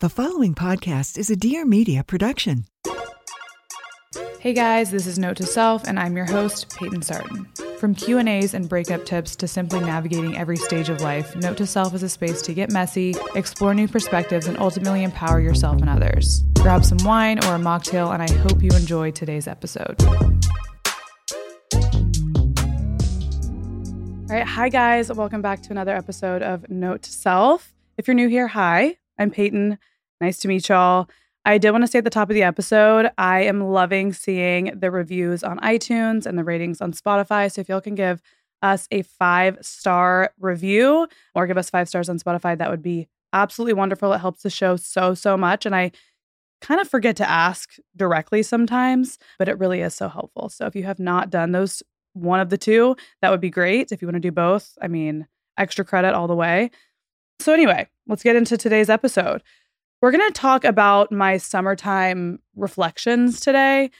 The following podcast is a Dear Media production. Hey guys, this is Note to Self, and I'm your host, Payton Sartain. From Q and A's and breakup tips to simply navigating every stage of life, Note to Self is a space to get messy, explore new perspectives, and ultimately empower yourself and others. Grab some wine or a mocktail, and I hope you enjoy today's episode. All right, hi guys, welcome back to another episode of Note to Self. If you're new here, hi, I'm Payton. Nice to meet y'all. I did want to say at the top of the episode, I am loving seeing the reviews on iTunes and the ratings on Spotify. So if y'all can give us a five star review or give us five stars on Spotify, that would be absolutely wonderful. It helps the show so, so much. And I kind of forget to ask directly sometimes, but it really is so helpful. So if you have not done those one of the two, that would be great. If you want to do both, I mean, extra credit all the way. So, anyway, let's get into today's episode. We're going to talk about my summertime reflections today.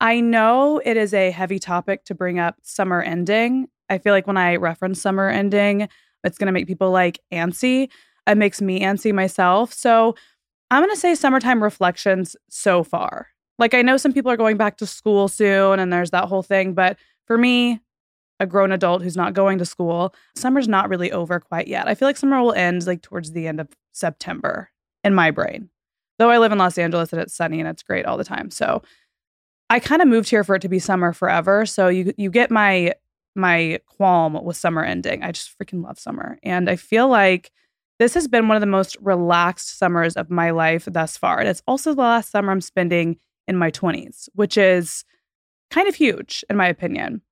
I know it is a heavy topic to bring up summer ending. I feel like when I reference summer ending, it's going to make people like antsy. It makes me antsy myself. So, I'm going to say summertime reflections so far. Like, I know some people are going back to school soon and there's that whole thing, but for me, a grown adult who's not going to school, summer's not really over quite yet. I feel like summer will end like towards the end of September in my brain. Though I live in Los Angeles and it's sunny and it's great all the time. So I kind of moved here for it to be summer forever. So you you get my my qualm with summer ending. I just freaking love summer. And I feel like this has been one of the most relaxed summers of my life thus far. And it's also the last summer I'm spending in my 20s, which is kind of huge, in my opinion.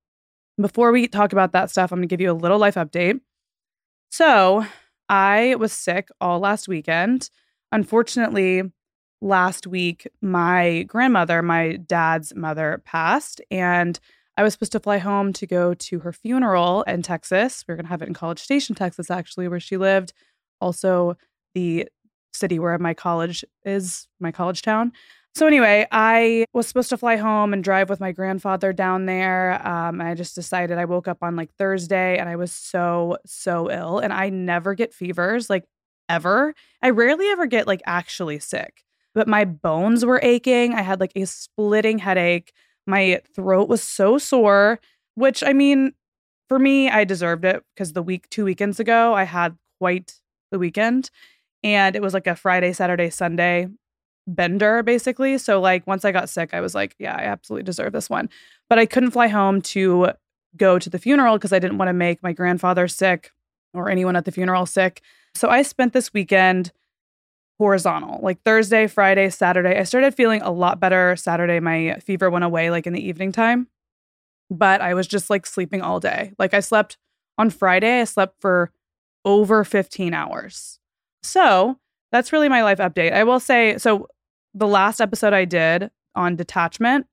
Before we talk about that stuff, I'm going to give you a little life update. So, I was sick all last weekend. Unfortunately, last week, my grandmother, my dad's mother, passed, and I was supposed to fly home to go to her funeral in Texas. We are going to have it in College Station, Texas, actually, where she lived. Also, the city where my college is, my college town. So anyway, I was supposed to fly home and drive with my grandfather down there. Um, I just decided I woke up on like Thursday and I was so so ill, and I never get fevers like ever. I rarely ever get like actually sick, but my bones were aching. I had like a splitting headache. My throat was so sore, which I mean, for me, I deserved it because the week two weekends ago I had quite the weekend, and it was like a Friday, Saturday, Sunday bender basically. So like once I got sick, I was like, yeah, I absolutely deserve this one. But I couldn't fly home to go to the funeral because I didn't want to make my grandfather sick or anyone at the funeral sick. So I spent this weekend horizontal, like Thursday, Friday, Saturday. I started feeling a lot better Saturday. My fever went away like in the evening time, but I was just like sleeping all day. Like I slept on Friday, I slept for over 15 hours. So that's really my life update. I will say so the last episode I did on detachment,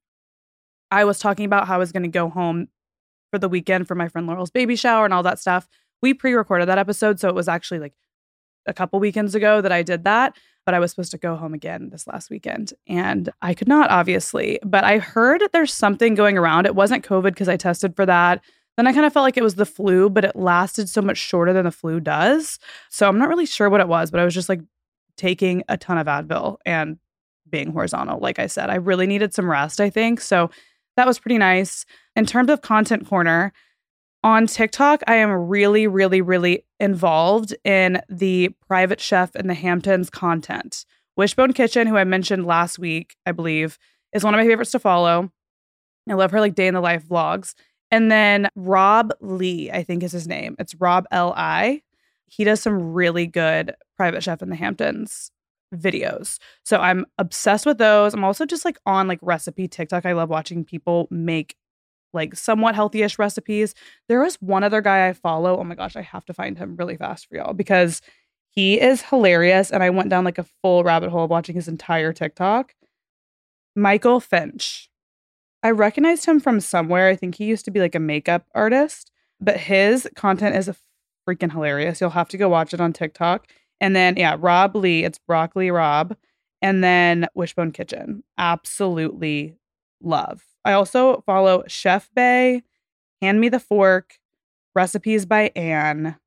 I was talking about how I was going to go home for the weekend for my friend Laurel's baby shower and all that stuff. We pre recorded that episode. So it was actually like a couple weekends ago that I did that. But I was supposed to go home again this last weekend and I could not, obviously. But I heard there's something going around. It wasn't COVID because I tested for that. Then I kind of felt like it was the flu, but it lasted so much shorter than the flu does. So I'm not really sure what it was, but I was just like taking a ton of Advil and being horizontal. Like I said, I really needed some rest, I think. So that was pretty nice. In terms of content corner, on TikTok, I am really, really, really involved in the private chef in the Hamptons content, Wishbone Kitchen, who I mentioned last week, I believe, is one of my favorites to follow. I love her like day in the life vlogs. And then Rob Lee, I think is his name. It's Rob L I. He does some really good private chef in the Hamptons videos. So I'm obsessed with those. I'm also just like on like recipe TikTok. I love watching people make like somewhat healthy-ish recipes. There is one other guy I follow. Oh my gosh, I have to find him really fast for y'all because he is hilarious. And I went down like a full rabbit hole watching his entire TikTok. Michael Finch. I recognized him from somewhere. I think he used to be like a makeup artist, but his content is freaking hilarious. You'll have to go watch it on TikTok. And then, yeah, Rob Lee, it's Broccoli Rob. And then Wishbone Kitchen. Absolutely love. I also follow Chef Bay, Hand Me the Fork, Recipes by Anne.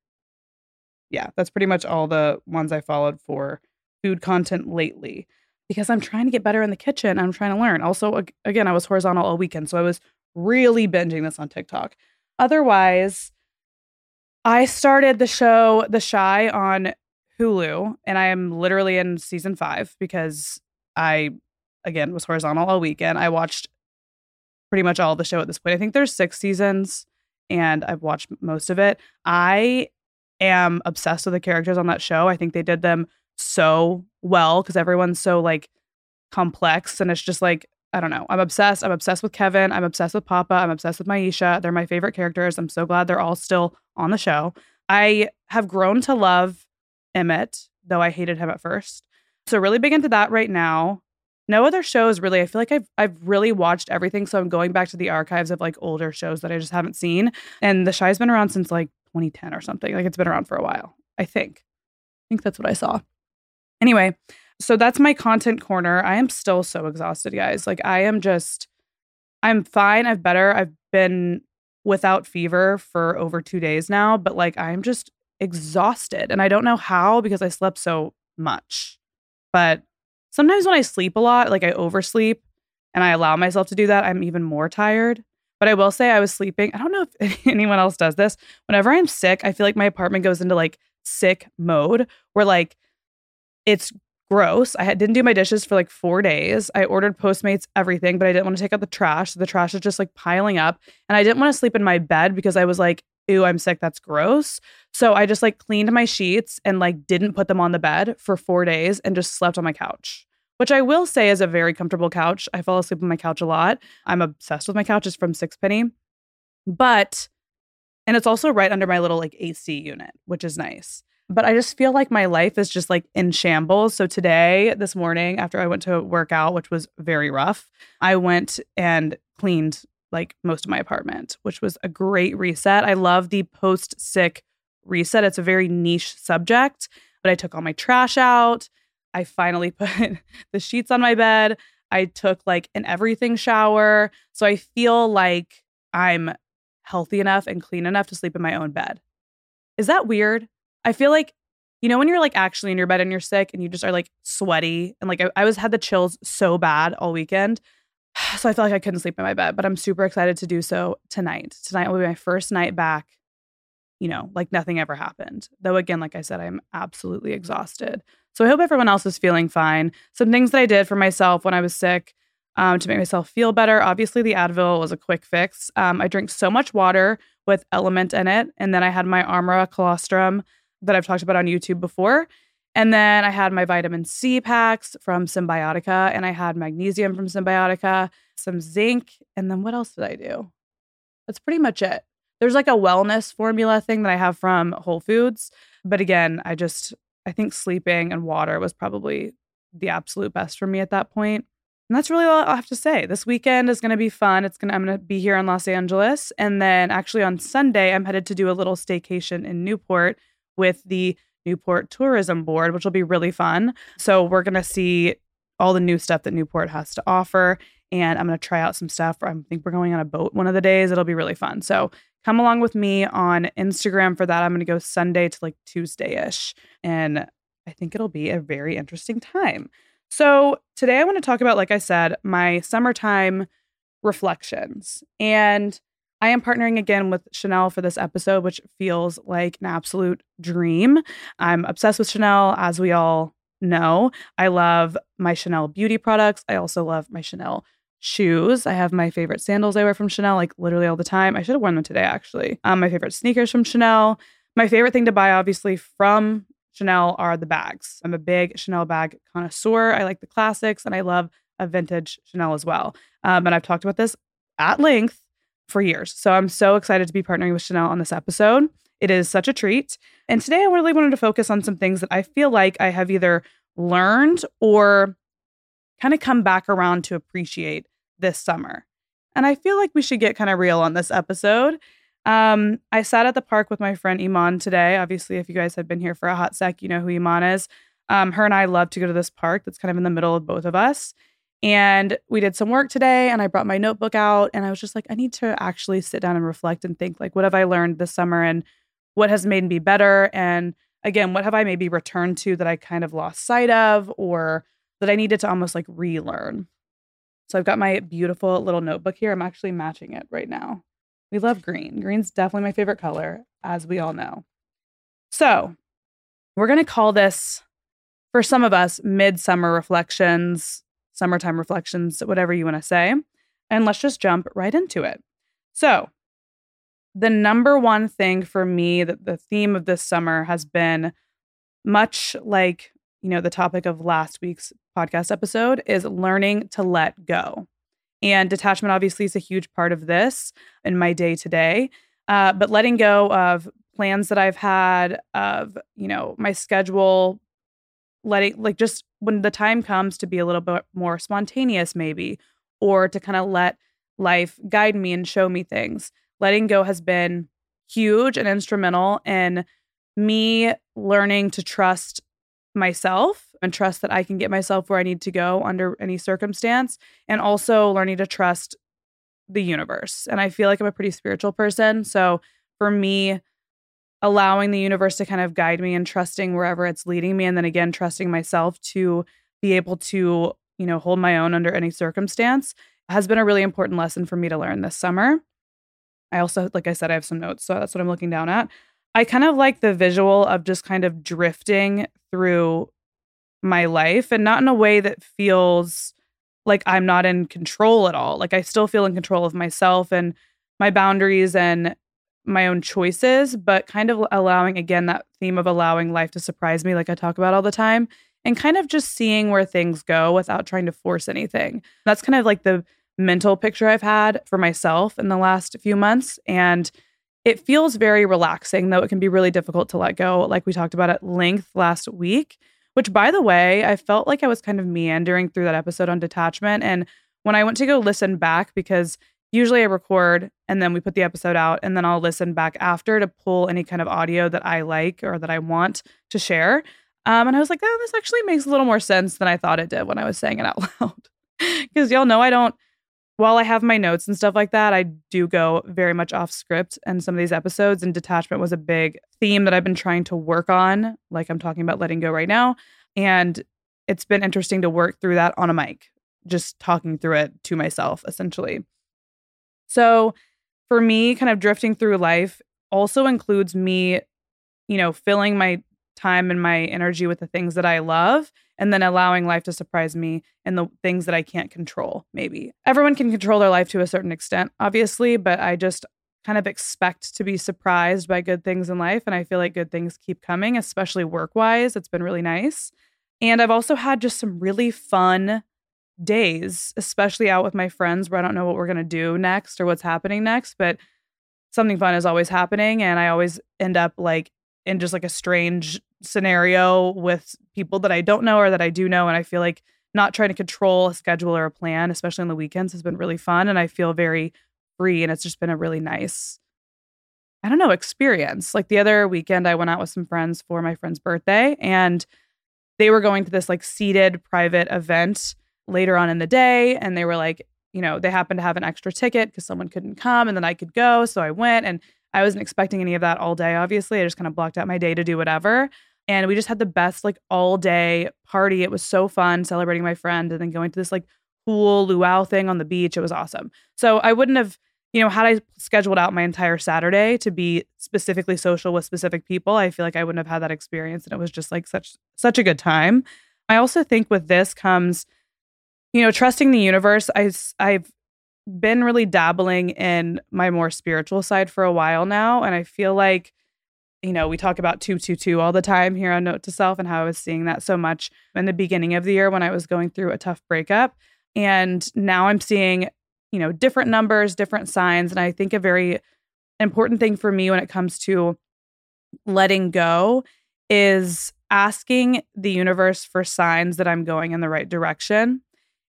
Yeah, that's pretty much all the ones I followed for food content lately because I'm trying to get better in the kitchen. I'm trying to learn. Also, again, I was horizontal all weekend, so I was really binging this on TikTok. Otherwise, I started the show The Chi on Hulu, and I am literally in season five because I, again, was horizontal all weekend. I watched pretty much all the show at this point. I think there's six seasons, and I've watched most of it. I am obsessed with the characters on that show. I think they did them so well because everyone's so like complex, and it's just like I don't know. I'm obsessed. I'm obsessed with Kevin. I'm obsessed with Papa. I'm obsessed with Maisha. They're my favorite characters. I'm so glad they're all still on the show. I have grown to love Emmett, though I hated him at first. So really big into that right now. No other shows really. I feel like I've I've really watched everything. So I'm going back to the archives of like older shows that I just haven't seen. And the Chi's been around since like 2010 or something. Like it's been around for a while. I think. I think that's what I saw. Anyway, so that's my content corner. I am still so exhausted, guys. Like I am just I'm fine. I've better. I've been without fever for over 2 days now, but like I'm just exhausted and I don't know how because I slept so much. But sometimes when I sleep a lot, like I oversleep and I allow myself to do that, I'm even more tired. But I will say I was sleeping. I don't know if anyone else does this. Whenever I'm sick, I feel like my apartment goes into like sick mode where like it's gross. I didn't do my dishes for like four days. I ordered Postmates everything, but I didn't want to take out the trash. So the trash is just like piling up. And I didn't want to sleep in my bed because I was like, ew, I'm sick. That's gross. So I just like cleaned my sheets and like didn't put them on the bed for four days and just slept on my couch, which I will say is a very comfortable couch. I fall asleep on my couch a lot. I'm obsessed with my couch. It's from Sixpenny. But, and it's also right under my little like AC unit, which is nice. But I just feel like my life is just like in shambles. So today, this morning, after I went to work out, which was very rough, I went and cleaned like most of my apartment, which was a great reset. I love the post sick reset. It's a very niche subject, but I took all my trash out. I finally put the sheets on my bed. I took like an everything shower. So I feel like I'm healthy enough and clean enough to sleep in my own bed. Is that weird? I feel like, you know, when you're like actually in your bed and you're sick and you just are like sweaty and like I, I was had the chills so bad all weekend. So I felt like I couldn't sleep in my bed, but I'm super excited to do so tonight. Tonight will be my first night back, you know, like nothing ever happened. Though, again, like I said, I'm absolutely exhausted. So I hope everyone else is feeling fine. Some things that I did for myself when I was sick um, to make myself feel better. Obviously, the Advil was a quick fix. Um, I drink so much water with LMNT in it. And then I had my Armra colostrum that I've talked about on YouTube before. And then I had my vitamin C packs from Cymbiotika, and I had magnesium from Cymbiotika, some zinc, and then what else did I do? That's pretty much it. There's like a wellness formula thing that I have from Whole Foods. But again, I just, I think sleeping and water was probably the absolute best for me at that point. And that's really all I have to say. This weekend is going to be fun. It's going to I'm going to be here in Los Angeles and then actually on Sunday I'm headed to do a little staycation in Newport with the Newport Tourism Board, which will be really fun. So we're going to see all the new stuff that Newport has to offer. And I'm going to try out some stuff. I think we're going on a boat one of the days. It'll be really fun. So come along with me on Instagram for that. I'm going to go Sunday to like Tuesday ish. And I think it'll be a very interesting time. So today I want to talk about, like I said, my summertime reflections. And I am partnering again with Chanel for this episode, which feels like an absolute dream. I'm obsessed with Chanel, as we all know, I love my Chanel beauty products. I also love my Chanel shoes. I have my favorite sandals I wear from Chanel, like literally all the time. I should have worn them today, actually. Um, my favorite sneakers from Chanel. My favorite thing to buy, obviously, from Chanel are the bags. I'm a big Chanel bag connoisseur. I like the classics and I love a vintage Chanel as well. Um, and I've talked about this at length for years. So I'm so excited to be partnering with Chanel on this episode. It is such a treat. And today I really wanted to focus on some things that I feel like I have either learned or kind of come back around to appreciate this summer. And I feel like we should get kind of real on this episode. Um, I sat at the park with my friend Iman today. Obviously, if you guys have been here for a hot sec, you know who Iman is. Um, her and I love to go to this park that's kind of in the middle of both of us. And we did some work today, and I brought my notebook out, and I was just like, I need to actually sit down and reflect and think, like, what have I learned this summer, and what has made me better, and again, what have I maybe returned to that I kind of lost sight of, or that I needed to almost like relearn. So I've got my beautiful little notebook here. I'm actually matching it right now. We love green. Green's definitely my favorite color, as we all know. So we're going to call this, for some of us, midsummer reflections, summertime reflections, whatever you want to say. And let's just jump right into it. So, the number one thing for me that the theme of this summer has been much like, you know, the topic of last week's podcast episode is learning to let go. And detachment obviously is a huge part of this in my day to day. Uh, but letting go of plans that I've had, of, you know, my schedule, letting, like, just when the time comes to be a little bit more spontaneous, maybe, or to kind of let life guide me and show me things. Letting go has been huge and instrumental in me learning to trust myself and trust that I can get myself where I need to go under any circumstance, and also learning to trust the universe. And I feel like I'm a pretty spiritual person. So for me, allowing the universe to kind of guide me and trusting wherever it's leading me, and then again, trusting myself to be able to, you know, hold my own under any circumstance has been a really important lesson for me to learn this summer. I also, like I said, I have some notes. So that's what I'm looking down at. I kind of like the visual of just kind of drifting through my life and not in a way that feels like I'm not in control at all. Like I still feel in control of myself and my boundaries and my own choices, but kind of allowing again that theme of allowing life to surprise me, like I talk about all the time, and kind of just seeing where things go without trying to force anything. That's kind of like the mental picture I've had for myself in the last few months. And it feels very relaxing, though it can be really difficult to let go, like we talked about at length last week. Which, by the way, I felt like I was kind of meandering through that episode on detachment. And when I went to go listen back, because usually I record and then we put the episode out, and then I'll listen back after to pull any kind of audio that I like or that I want to share. Um, and I was like, oh, this actually makes a little more sense than I thought it did when I was saying it out loud. Because y'all know I don't while I have my notes and stuff like that, I do go very much off script and some of these episodes. And detachment was a big theme that I've been trying to work on, like I'm talking about letting go right now. And it's been interesting to work through that on a mic, just talking through it to myself, essentially. So for me, kind of drifting through life also includes me, you know, filling my time and my energy with the things that I love and then allowing life to surprise me in the things that I can't control, maybe. Everyone can control their life to a certain extent, obviously, but I just kind of expect to be surprised by good things in life. And I feel like good things keep coming, especially work wise. It's been really nice. And I've also had just some really fun days, especially out with my friends where I don't know what we're going to do next or what's happening next, but something fun is always happening. And I always end up like in just like a strange scenario with people that I don't know or that I do know. And I feel like not trying to control a schedule or a plan, especially on the weekends, has been really fun. And I feel very free. And it's just been a really nice, I don't know, experience. Like the other weekend, I went out with some friends for my friend's birthday and they were going to this like seated private event later on in the day. And they were like, you know, they happened to have an extra ticket because someone couldn't come and then I could go. So I went and I wasn't expecting any of that all day, obviously. I just kind of blocked out my day to do whatever. And we just had the best, like, all day party. It was so fun celebrating my friend and then going to this, like, cool luau thing on the beach. It was awesome. So I wouldn't have, you know, had I scheduled out my entire Saturday to be specifically social with specific people, I feel like I wouldn't have had that experience. And it was just like such, such a good time. I also think with this comes, you know, trusting the universe. I, I've been really dabbling in my more spiritual side for a while now. And I feel like, you know, we talk about 222 all the time here on Note to Self and how I was seeing that so much in the beginning of the year when I was going through a tough breakup. And now I'm seeing, you know, different numbers, different signs. And I think a very important thing for me when it comes to letting go is asking the universe for signs that I'm going in the right direction.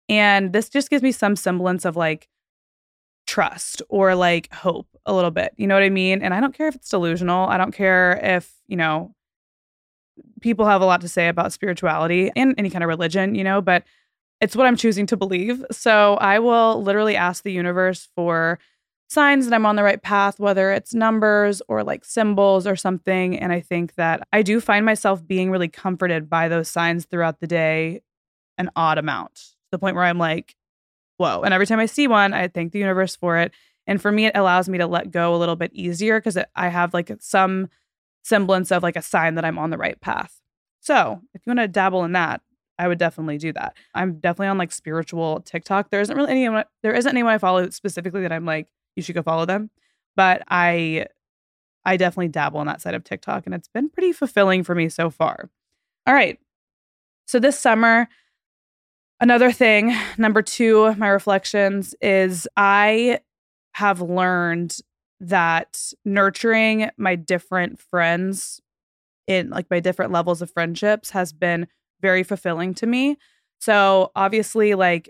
And this just gives me some semblance of like trust or like hope a little bit. You know what I mean? And I don't care if it's delusional. I don't care if, you know, people have a lot to say about spirituality and any kind of religion, you know, but it's what I'm choosing to believe. So I will literally ask the universe for signs that I'm on the right path, whether it's numbers or like symbols or something. And I think that I do find myself being really comforted by those signs throughout the day, an odd amount, the point where I'm like, whoa. And every time I see one, I thank the universe for it. And for me, it allows me to let go a little bit easier because I have like some semblance of like a sign that I'm on the right path. So if you want to dabble in that, I would definitely do that. I'm definitely on like spiritual TikTok. There isn't really anyone there isn't anyone I follow specifically that I'm like, you should go follow them. But I I definitely dabble on that side of TikTok and it's been pretty fulfilling for me so far. All right. So this summer, another thing, number two, my reflections is I have learned that nurturing my different friends in like my different levels of friendships has been very fulfilling to me. So obviously, like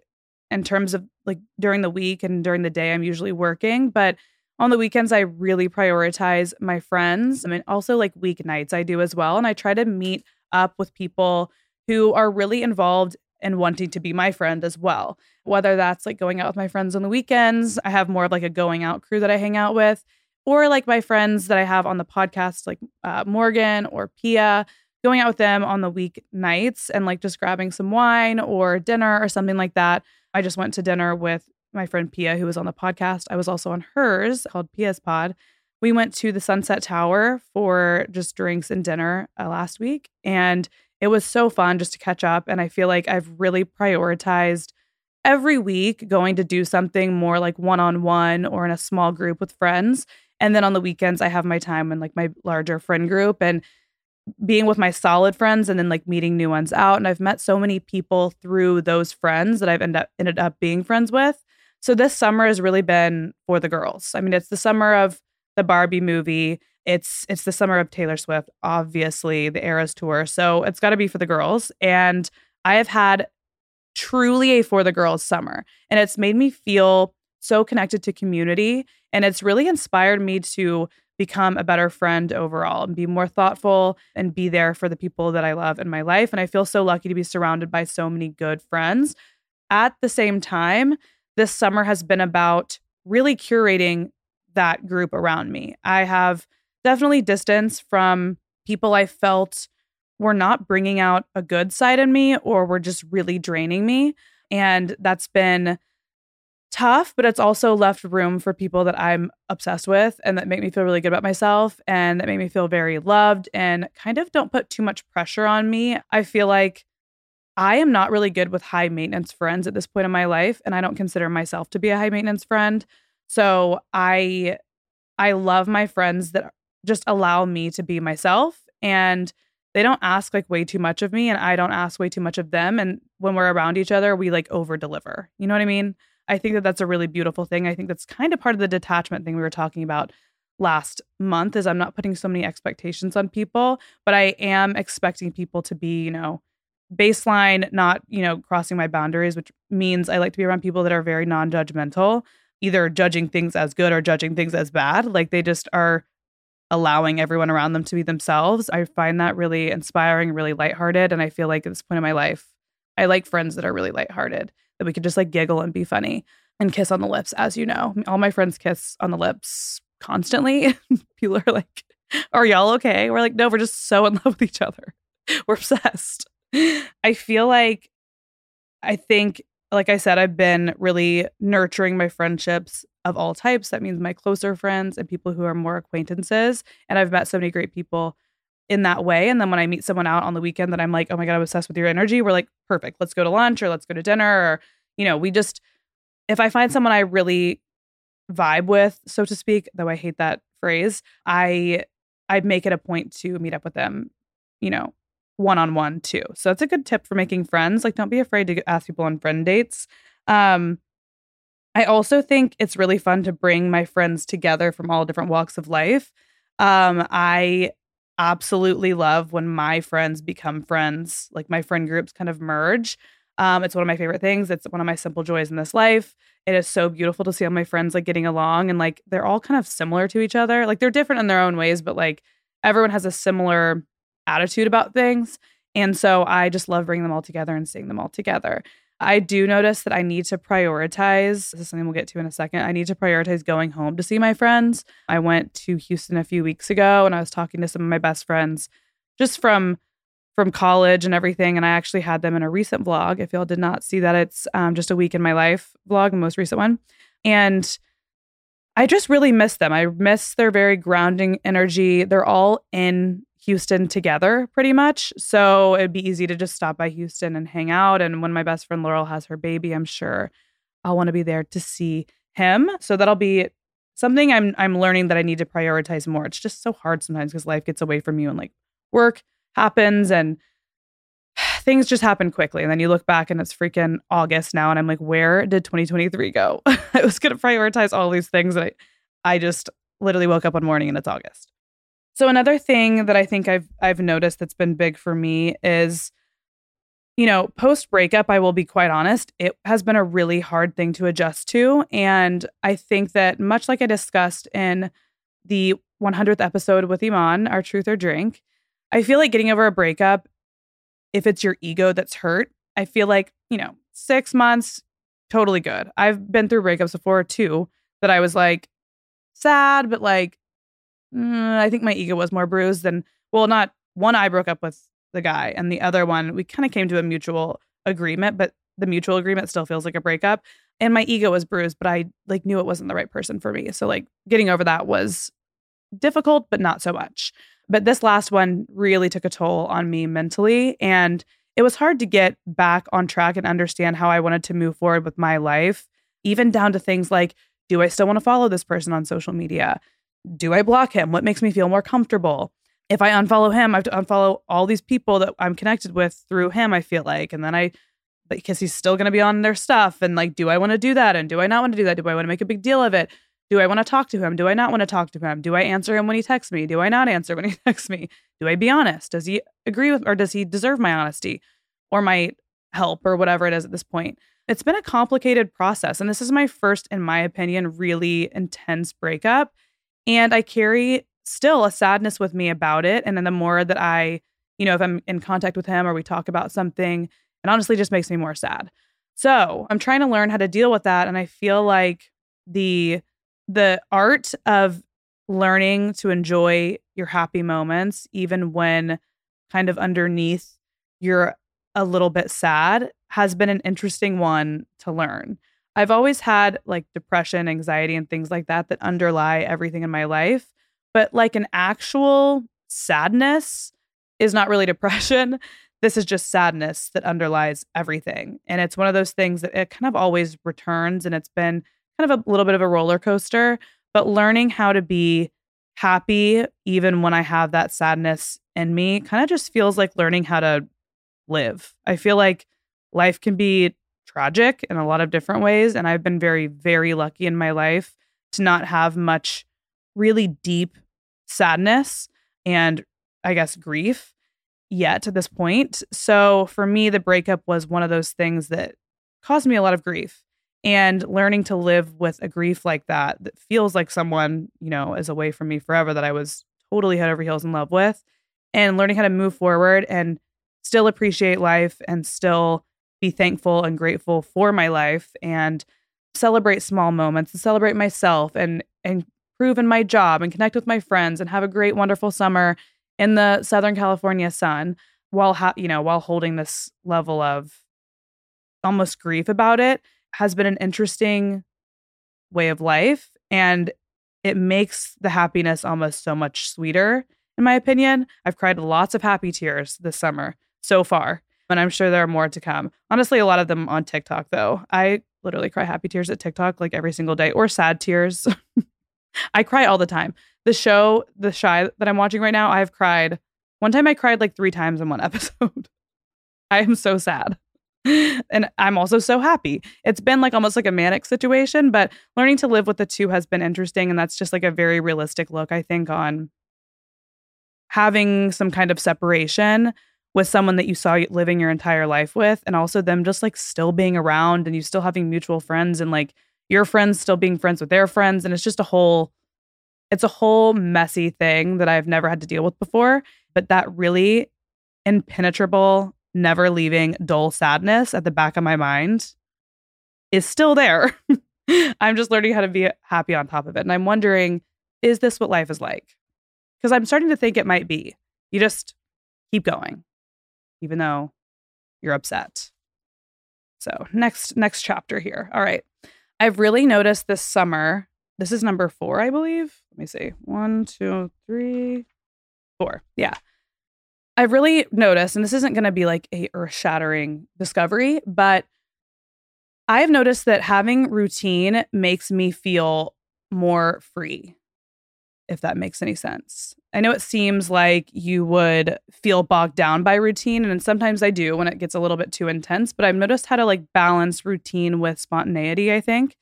in terms of like during the week and during the day, I'm usually working, but on the weekends, I really prioritize my friends. I mean, also like weeknights, I do as well. And I try to meet up with people who are really involved in wanting to be my friend as well. Whether that's like going out with my friends on the weekends, I have more of like a going out crew that I hang out with, or like my friends that I have on the podcast, like uh, Morgan or Pia going out with them on the weeknights and like just grabbing some wine or dinner or something like that. I just went to dinner with my friend Pia, who was on the podcast. I was also on hers called Pia's Pod. We went to the Sunset Tower for just drinks and dinner uh, last week. And it was so fun just to catch up. And I feel like I've really prioritized every week going to do something more like one on one or in a small group with friends. And then on the weekends, I have my time in like my larger friend group. And being with my solid friends and then like meeting new ones out. And I've met so many people through those friends that I've ended up ended up being friends with. So this summer has really been for the girls. I mean, it's the summer of the Barbie movie. It's it's the summer of Taylor Swift, obviously, the Eras tour. So it's got to be for the girls. And I have had truly a for the girls summer. And it's made me feel so connected to community. And it's really inspired me to become a better friend overall and be more thoughtful and be there for the people that I love in my life. And I feel so lucky to be surrounded by so many good friends. At the same time, this summer has been about really curating that group around me. I have definitely distance from people I felt were not bringing out a good side in me or were just really draining me. And that's been tough, but it's also left room for people that I'm obsessed with and that make me feel really good about myself and that make me feel very loved and kind of don't put too much pressure on me. I feel like I am not really good with high maintenance friends at this point in my life and I don't consider myself to be a high maintenance friend. So I I love my friends that just allow me to be myself and they don't ask like way too much of me and I don't ask way too much of them and when we're around each other we like over deliver. You know what I mean? I think that that's a really beautiful thing. I think that's kind of part of the detachment thing we were talking about last month is I'm not putting so many expectations on people, but I am expecting people to be, you know, baseline, not, you know, crossing my boundaries, which means I like to be around people that are very non-judgmental, either judging things as good or judging things as bad. Like they just are allowing everyone around them to be themselves. I find that really inspiring, really lighthearted. And I feel like at this point in my life, I like friends that are really lighthearted that we could just like giggle and be funny and kiss on the lips, as you know. All my friends kiss on the lips constantly. People are like, Are y'all okay? We're like, No, we're just so in love with each other. We're obsessed. I feel like, I think, like I said, I've been really nurturing my friendships of all types. That means my closer friends and people who are more acquaintances. And I've met so many great people in that way. And then when I meet someone out on the weekend that I'm like, oh my God, I'm obsessed with your energy, we're like, perfect. Let's go to lunch or let's go to dinner. Or, you know, we just, if I find someone I really vibe with, so to speak, though I hate that phrase, I I make it a point to meet up with them, you know, one on one too. So that's a good tip for making friends. Like, don't be afraid to ask people on friend dates. Um, I also think it's really fun to bring my friends together from all different walks of life. Um, I absolutely love when my friends become friends, like my friend groups kind of merge. Um, it's one of my favorite things. It's one of my simple joys in this life. It is so beautiful to see all my friends like getting along and like they're all kind of similar to each other. Like they're different in their own ways, but like everyone has a similar attitude about things. And so I just love bringing them all together and seeing them all together. I do notice that I need to prioritize. This is something we'll get to in a second. I need to prioritize going home to see my friends. I went to Houston a few weeks ago and I was talking to some of my best friends just from from college and everything. And I actually had them in a recent vlog. If y'all did not see that, it's um, just a week in my life vlog, the most recent one. And I just really miss them. I miss their very grounding energy. They're all in Houston together pretty much. So it'd be easy to just stop by Houston and hang out. And when my best friend Laurel has her baby, I'm sure I'll want to be there to see him. So that'll be something I'm I'm learning that I need to prioritize more. It's just so hard sometimes because life gets away from you and like work happens and things just happen quickly. And then you look back and it's freaking August now. And I'm like, where did 2023 go? I was to prioritize all these things and I, I just literally woke up one morning and it's August. So another thing that I think I've I've noticed that's been big for me is you know, post breakup, I will be quite honest, it has been a really hard thing to adjust to and I think that much like I discussed in the 100th episode with Iman, our truth or drink, I feel like getting over a breakup if it's your ego that's hurt, I feel like, you know, 6 months totally good. I've been through breakups before too that I was like sad but like mm, I think my ego was more bruised than, well, not one I broke up with the guy, and the other one, we kind of came to a mutual agreement, but the mutual agreement still feels like a breakup. And my ego was bruised, but I like knew it wasn't the right person for me. So like getting over that was difficult, but not so much. But this last one really took a toll on me mentally. And it was hard to get back on track and understand how I wanted to move forward with my life, even down to things like do I still want to follow this person on social media? Do I block him? What makes me feel more comfortable? If I unfollow him, I have to unfollow all these people that I'm connected with through him, I feel like. And then I, because he's still going to be on their stuff. And like, do I want to do that? And do I not want to do that? Do I want to make a big deal of it? Do I want to talk to him? Do I not want to talk to him? Do I answer him when he texts me? Do I not answer when he texts me? Do I be honest? Does he agree with, or does he deserve my honesty or my help or whatever it is at this point? It's been a complicated process. And this is my first, in my opinion, really intense breakup. And I carry still a sadness with me about it. And then the more that I, you know, if I'm in contact with him or we talk about something, it honestly just makes me more sad. So I'm trying to learn how to deal with that. And I feel like the the art of learning to enjoy your happy moments, even when kind of underneath you're a little bit sad, has been an interesting one to learn. I've always had like depression, anxiety, and things like that that underlie everything in my life. But like an actual sadness is not really depression. This is just sadness that underlies everything. And it's one of those things that it kind of always returns. And it's been kind of a little bit of a roller coaster. But learning how to be happy, even when I have that sadness in me, kind of just feels like learning how to live. I feel like life can be tragic in a lot of different ways. And I've been very, very lucky in my life to not have much really deep sadness and I guess grief yet at this point. So for me, the breakup was one of those things that caused me a lot of grief. And learning to live with a grief like that, that feels like someone, you know, is away from me forever that I was totally head over heels in love with, and learning how to move forward and still appreciate life and still be thankful and grateful for my life and celebrate small moments and celebrate myself and and improve in my job and connect with my friends and have a great wonderful summer in the southern california sun while ha- you know while holding this level of almost grief about it has been an interesting way of life and it makes the happiness almost so much sweeter in my opinion. I've cried lots of happy tears this summer so far, and I'm sure there are more to come. Honestly, a lot of them on TikTok, though. I literally cry happy tears at TikTok like every single day or sad tears. I cry all the time. The show, The Chi, that I'm watching right now, I've cried. One time I cried like three times in one episode. I am so sad. And I'm also so happy. It's been like almost like a manic situation, but learning to live with the two has been interesting. And that's just like a very realistic look, I think, on having some kind of separation with someone that you saw living your entire life with, and also them just like still being around and you still having mutual friends and like your friends still being friends with their friends. And it's just a whole, it's a whole messy thing that I've never had to deal with before. But that really impenetrable never leaving dull sadness at the back of my mind is still there. I'm just learning how to be happy on top of it. And I'm wondering, is this what life is like? Because I'm starting to think it might be. You just keep going, even though you're upset. So next next chapter here. All right. I've really noticed this summer. This is number four, I believe. Let me see. One, two, three, four. Yeah. I've really noticed, and this isn't going to be like a earth shattering discovery, but I've noticed that having routine makes me feel more free, if that makes any sense. I know it seems like you would feel bogged down by routine, and sometimes I do when it gets a little bit too intense, but I've noticed how to like balance routine with spontaneity, I think.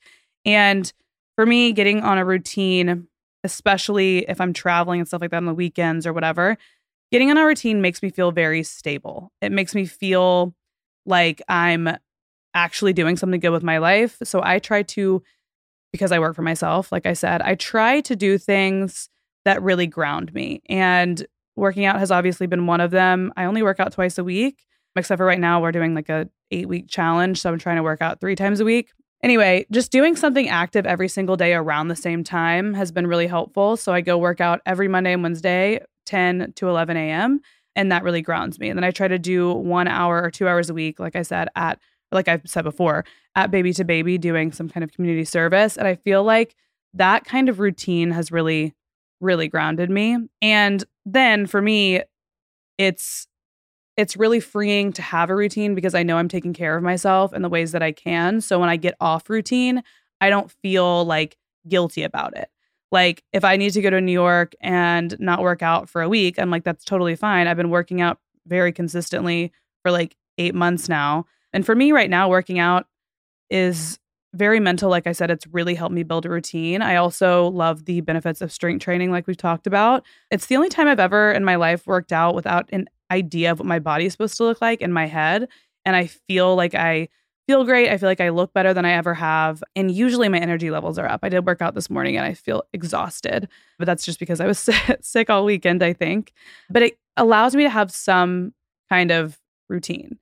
And for me, getting on a routine, especially if I'm traveling and stuff like that on the weekends or whatever, getting on a routine makes me feel very stable. It makes me feel like I'm actually doing something good with my life. So I try to, because I work for myself, like I said, I try to do things that really ground me. And working out has obviously been one of them. I only work out twice a week, except for right now, we're doing like a eight week challenge. So I'm trying to work out three times a week. Anyway, just doing something active every single day around the same time has been really helpful. So I go work out every Monday and Wednesday 10 to 11 a.m. And that really grounds me. And then I try to do one hour or two hours a week, like I said, at, like I've said before, at Baby to Baby doing some kind of community service. And I feel like that kind of routine has really, really grounded me. And then for me, it's, it's really freeing to have a routine because I know I'm taking care of myself in the ways that I can. So when I get off routine, I don't feel like guilty about it. Like if I need to go to New York and not work out for a week, I'm like, that's totally fine. I've been working out very consistently for like eight months now. And for me right now, working out is very mental. Like I said, it's really helped me build a routine. I also love the benefits of strength training, like we've talked about. It's the only time I've ever in my life worked out without an idea of what my body is supposed to look like in my head. And I feel like I feel great. I feel like I look better than I ever have. And usually my energy levels are up. I did work out this morning and I feel exhausted, but that's just because I was sick all weekend, I think. But it allows me to have some kind of routine.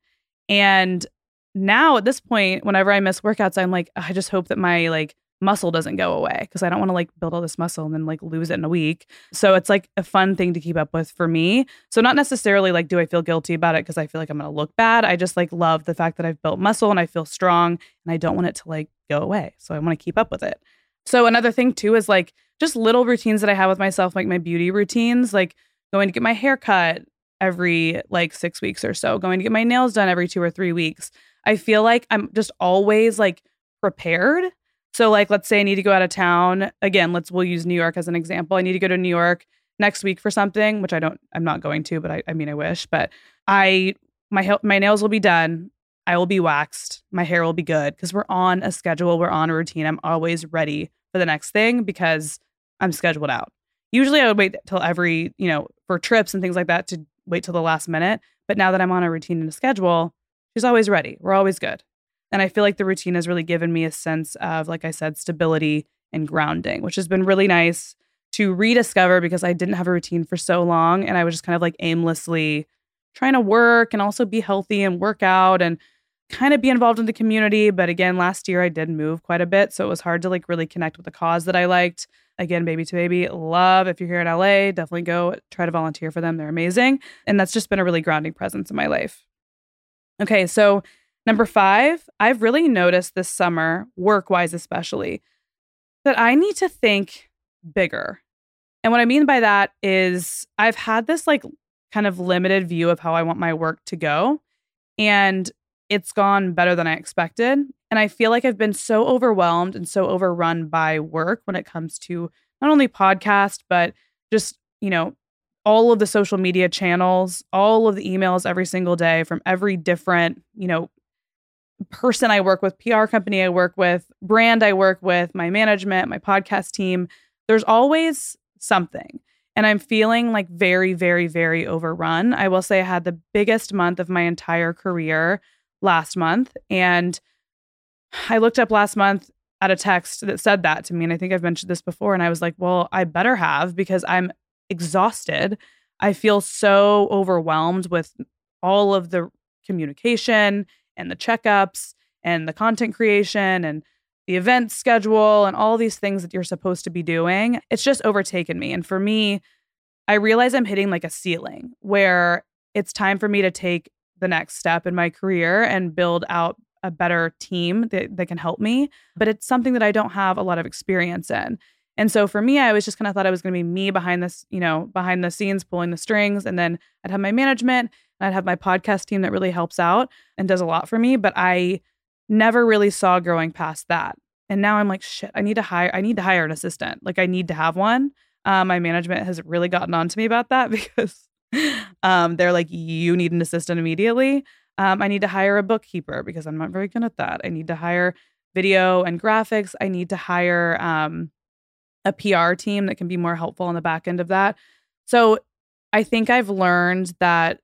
And now at this point, whenever I miss workouts, I'm like, I just hope that my like muscle doesn't go away because I don't want to like build all this muscle and then like lose it in a week. So it's like a fun thing to keep up with for me. So not necessarily like do I feel guilty about it because I feel like I'm going to look bad. I just like love the fact that I've built muscle and I feel strong and I don't want it to like go away. So I want to keep up with it. So another thing too is like just little routines that I have with myself like my beauty routines, like going to get my hair cut every like 6 weeks or so, going to get my nails done every 2 or 3 weeks. I feel like I'm just always like prepared so like let's say I need to go out of town. Again, let's we'll use New York as an example. I need to go to New York next week for something, which I don't I'm not going to, but I, I mean I wish, but I my my nails will be done. I will be waxed. My hair will be good because we're on a schedule, we're on a routine. I'm always ready for the next thing because I'm scheduled out. Usually I would wait till every, you know, for trips and things like that to wait till the last minute, but now that I'm on a routine and a schedule, she's always ready. We're always good. And I feel like the routine has really given me a sense of, like I said, stability and grounding, which has been really nice to rediscover because I didn't have a routine for so long. And I was just kind of like aimlessly trying to work and also be healthy and work out and kind of be involved in the community. But again, last year I did move quite a bit. So it was hard to like really connect with the cause that I liked. Again, Baby to Baby, love. If you're here in LA, definitely go try to volunteer for them. They're amazing. And that's just been a really grounding presence in my life. Okay, so Number five, I've really noticed this summer, work wise especially, that I need to think bigger. And what I mean by that is I've had this like kind of limited view of how I want my work to go. And it's gone better than I expected. And I feel like I've been so overwhelmed and so overrun by work when it comes to not only podcast, but just, you know, all of the social media channels, all of the emails every single day from every different, you know, person I work with, PR company I work with, brand I work with, my management, my podcast team. There's always something. And I'm feeling like very, very, very overrun. I will say I had the biggest month of my entire career last month. And I looked up last month at a text that said that to me. And I think I've mentioned this before. And I was like, well, I better have because I'm exhausted. I feel so overwhelmed with all of the communication and the checkups and the content creation and the event schedule and all these things that you're supposed to be doing. It's just overtaken me. And for me, I realize I'm hitting like a ceiling where it's time for me to take the next step in my career and build out a better team that, that can help me. But it's something that I don't have a lot of experience in. And so for me, I was just kind of thought it was going to be me behind this, you know, behind the scenes pulling the strings. And then I'd have my management and I'd have my podcast team that really helps out and does a lot for me. But I never really saw growing past that. And now I'm like, shit, I need to hire, I need to hire an assistant. Like I need to have one. Um, my management has really gotten on to me about that because um, they're like, you need an assistant immediately. Um, I need to hire a bookkeeper because I'm not very good at that. I need to hire video and graphics. I need to hire um, a PR team that can be more helpful on the back end of that. So I think I've learned that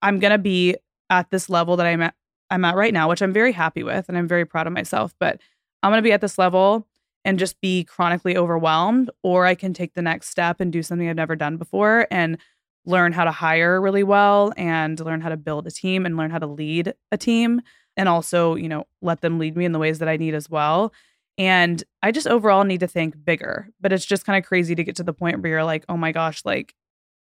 I'm going to be at this level that I'm at, I'm at right now, which I'm very happy with and I'm very proud of myself. But I'm going to be at this level and just be chronically overwhelmed, or I can take the next step and do something I've never done before and learn how to hire really well and learn how to build a team and learn how to lead a team and also, you know, let them lead me in the ways that I need as well. And I just overall need to think bigger. But it's just kind of crazy to get to the point where you're like, oh my gosh, like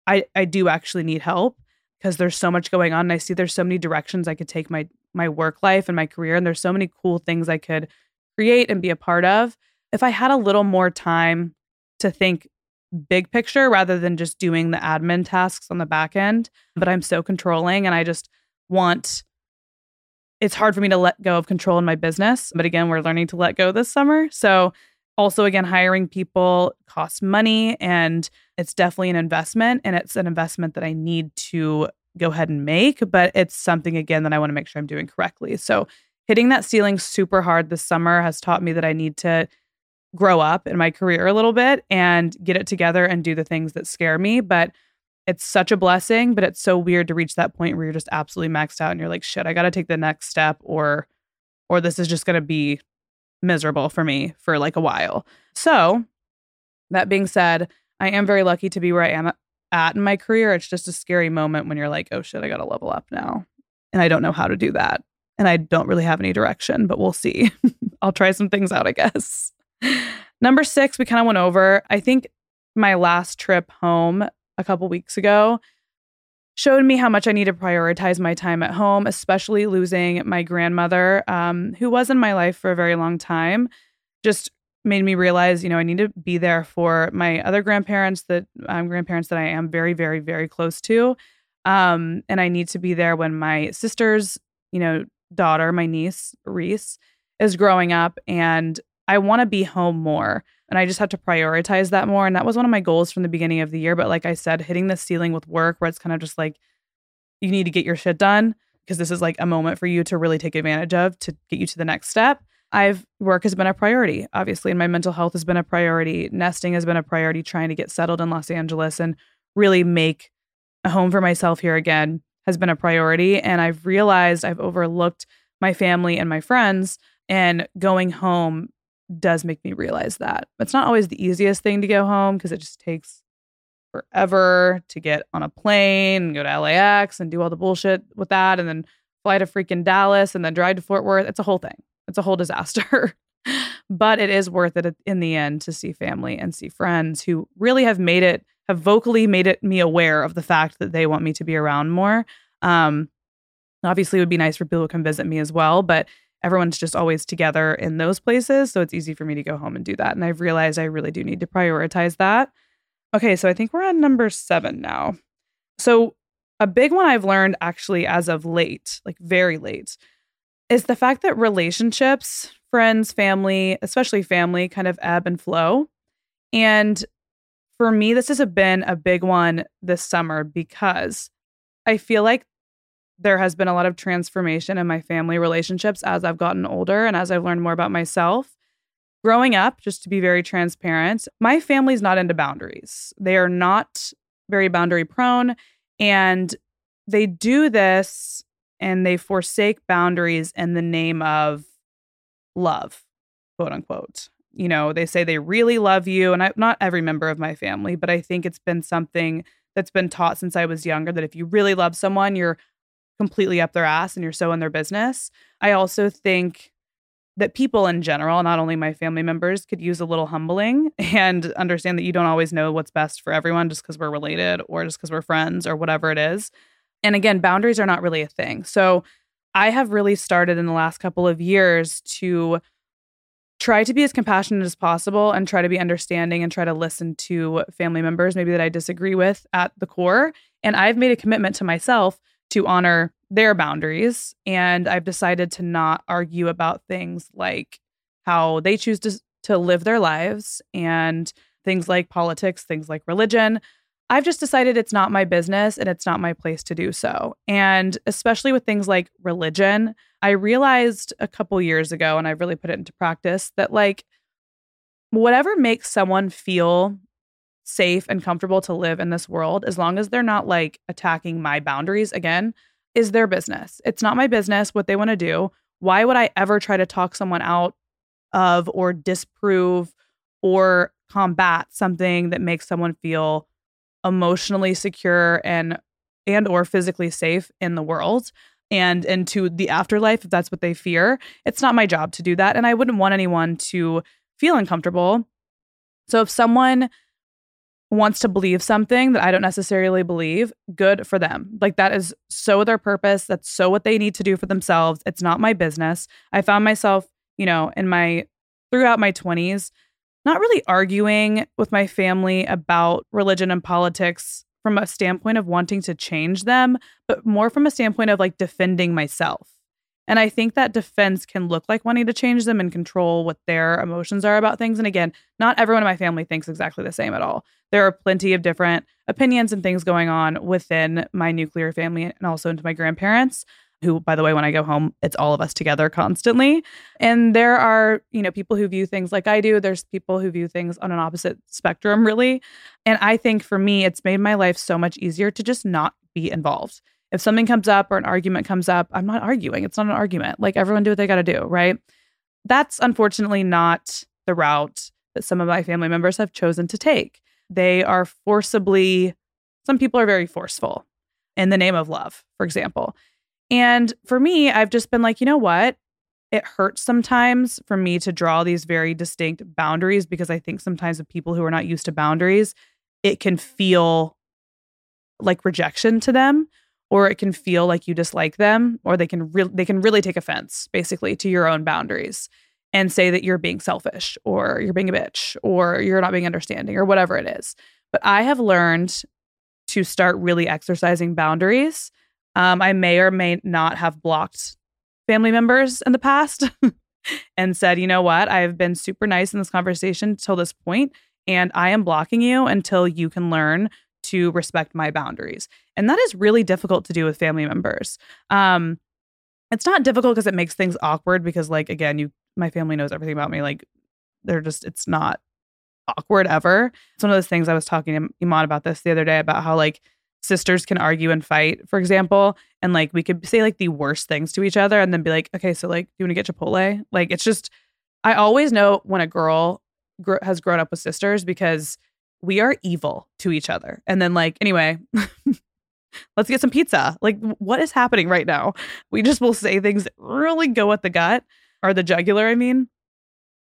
I I do actually need help because there's so much going on and I see there's so many directions I could take my my work life and my career and there's so many cool things I could create and be a part of. If I had a little more time to think big picture rather than just doing the admin tasks on the back end. But I'm so controlling and I just want it's hard for me to let go of control in my business. But again, we're learning to let go this summer. So also again hiring people costs money and it's definitely an investment and it's an investment that I need to go ahead and make, but it's something again that I want to make sure I'm doing correctly. So hitting that ceiling super hard this summer has taught me that I need to grow up in my career a little bit and get it together and do the things that scare me. But it's such a blessing, but it's so weird to reach that point where you're just absolutely maxed out and you're like, shit, I got to take the next step or or this is just going to be miserable for me for like a while. So, that being said, I am very lucky to be where I am at in my career. It's just a scary moment when you're like, oh shit, I got to level up now. And I don't know how to do that. And I don't really have any direction, but we'll see. I'll try some things out, I guess. Number six, we kind of went over. I think my last trip home a couple weeks ago showed me how much I need to prioritize my time at home, especially losing my grandmother, um, who was in my life for a very long time. Just made me realize, you know, I need to be there for my other grandparents, that um, grandparents that I am very, very, very close to, um, and I need to be there when my sister's, you know, daughter, my niece Reese, is growing up, and I want to be home more and I just have to prioritize that more. And that was one of my goals from the beginning of the year. But like I said, hitting the ceiling with work where it's kind of just like you need to get your shit done because this is like a moment for you to really take advantage of to get you to the next step. I've work has been a priority, obviously, and my mental health has been a priority. Nesting has been a priority, trying to get settled in Los Angeles and really make a home for myself here again has been a priority. And I've realized I've overlooked my family and my friends and going home does make me realize that. It's not always the easiest thing to go home because it just takes forever to get on a plane and go to LAX and do all the bullshit with that and then fly to freaking Dallas and then drive to Fort Worth. It's a whole thing. It's a whole disaster. but it is worth it in the end to see family and see friends who really have made it have vocally made it me aware of the fact that they want me to be around more. Um obviously it would be nice for people to come visit me as well, but everyone's just always together in those places. So it's easy for me to go home and do that. And I've realized I really do need to prioritize that. Okay, so I think we're on number seven now. So, a big one I've learned actually as of late, like very late, is the fact that relationships, friends, family, especially family, kind of ebb and flow. And for me, this has been a big one this summer because I feel like there has been a lot of transformation in my family relationships as I've gotten older and as I've learned more about myself. Growing up, just to be very transparent, my family's not into boundaries. They are not very boundary prone. And they do this and they forsake boundaries in the name of love, quote unquote. You know, they say they really love you. And I'm not every member of my family, but I think it's been something that's been taught since I was younger that if you really love someone, you're completely up their ass and you're so in their business. I also think that people in general, not only my family members, could use a little humbling and understand that you don't always know what's best for everyone just because we're related or just because we're friends or whatever it is. And again, boundaries are not really a thing. So I have really started in the last couple of years to try to be as compassionate as possible and try to be understanding and try to listen to family members, maybe that I disagree with at the core. And I've made a commitment to myself to honor their boundaries. And I've decided to not argue about things like how they choose to, to live their lives and things like politics, things like religion. I've just decided it's not my business and it's not my place to do so. And especially with things like religion, I realized a couple years ago, and I've really put it into practice, that like whatever makes someone feel safe and comfortable to live in this world, as long as they're not like attacking my boundaries again, is their business. It's not my business what they want to do. Why would I ever try to talk someone out of or disprove or combat something that makes someone feel emotionally secure and and or physically safe in the world and into the afterlife if that's what they fear it's not my job to do that and i wouldn't want anyone to feel uncomfortable so if someone wants to believe something that i don't necessarily believe good for them. Like that is so their purpose. That's so what they need to do for themselves. It's not my business. I found myself you know in my throughout my 20s not really arguing with my family about religion and politics from a standpoint of wanting to change them, but more from a standpoint of like defending myself. And I think that defense can look like wanting to change them and control what their emotions are about things. And again, not everyone in my family thinks exactly the same at all. There are plenty of different opinions and things going on within my nuclear family and also into my grandparents who by the way when i go home it's all of us together constantly and there are you know people who view things like i do there's people who view things on an opposite spectrum really and i think for me it's made my life so much easier to just not be involved if something comes up or an argument comes up i'm not arguing. It's not an argument. Like everyone do what they got to do right? That's unfortunately not the route that some of my family members have chosen to take. They are forcibly some people are very forceful in the name of love for example. And for me, I've just been like, you know what? It hurts sometimes for me to draw these very distinct boundaries because I think sometimes with people who are not used to boundaries, it can feel like rejection to them or it can feel like you dislike them or they can re- they can really take offense basically to your own boundaries and say that you're being selfish or you're being a bitch or you're not being understanding or whatever it is. But I have learned to start really exercising boundaries um, I may or may not have blocked family members in the past and said, you know what, I've been super nice in this conversation till this point, and I am blocking you until you can learn to respect my boundaries. And that is really difficult to do with family members. Um, it's not difficult because it makes things awkward because, like, again, you, my family knows everything about me. Like, they're just, it's not awkward ever. It's one of those things I was talking to Iman about this the other day about how, like, sisters can argue and fight, for example, and like we could say like the worst things to each other and then be like, okay, so like, do you want to get Chipotle? Like, it's just, I always know when a girl gr- has grown up with sisters because we are evil to each other. And then, like, anyway, let's get some pizza. Like, what is happening right now? We just will say things that really go at the gut or the jugular, I mean.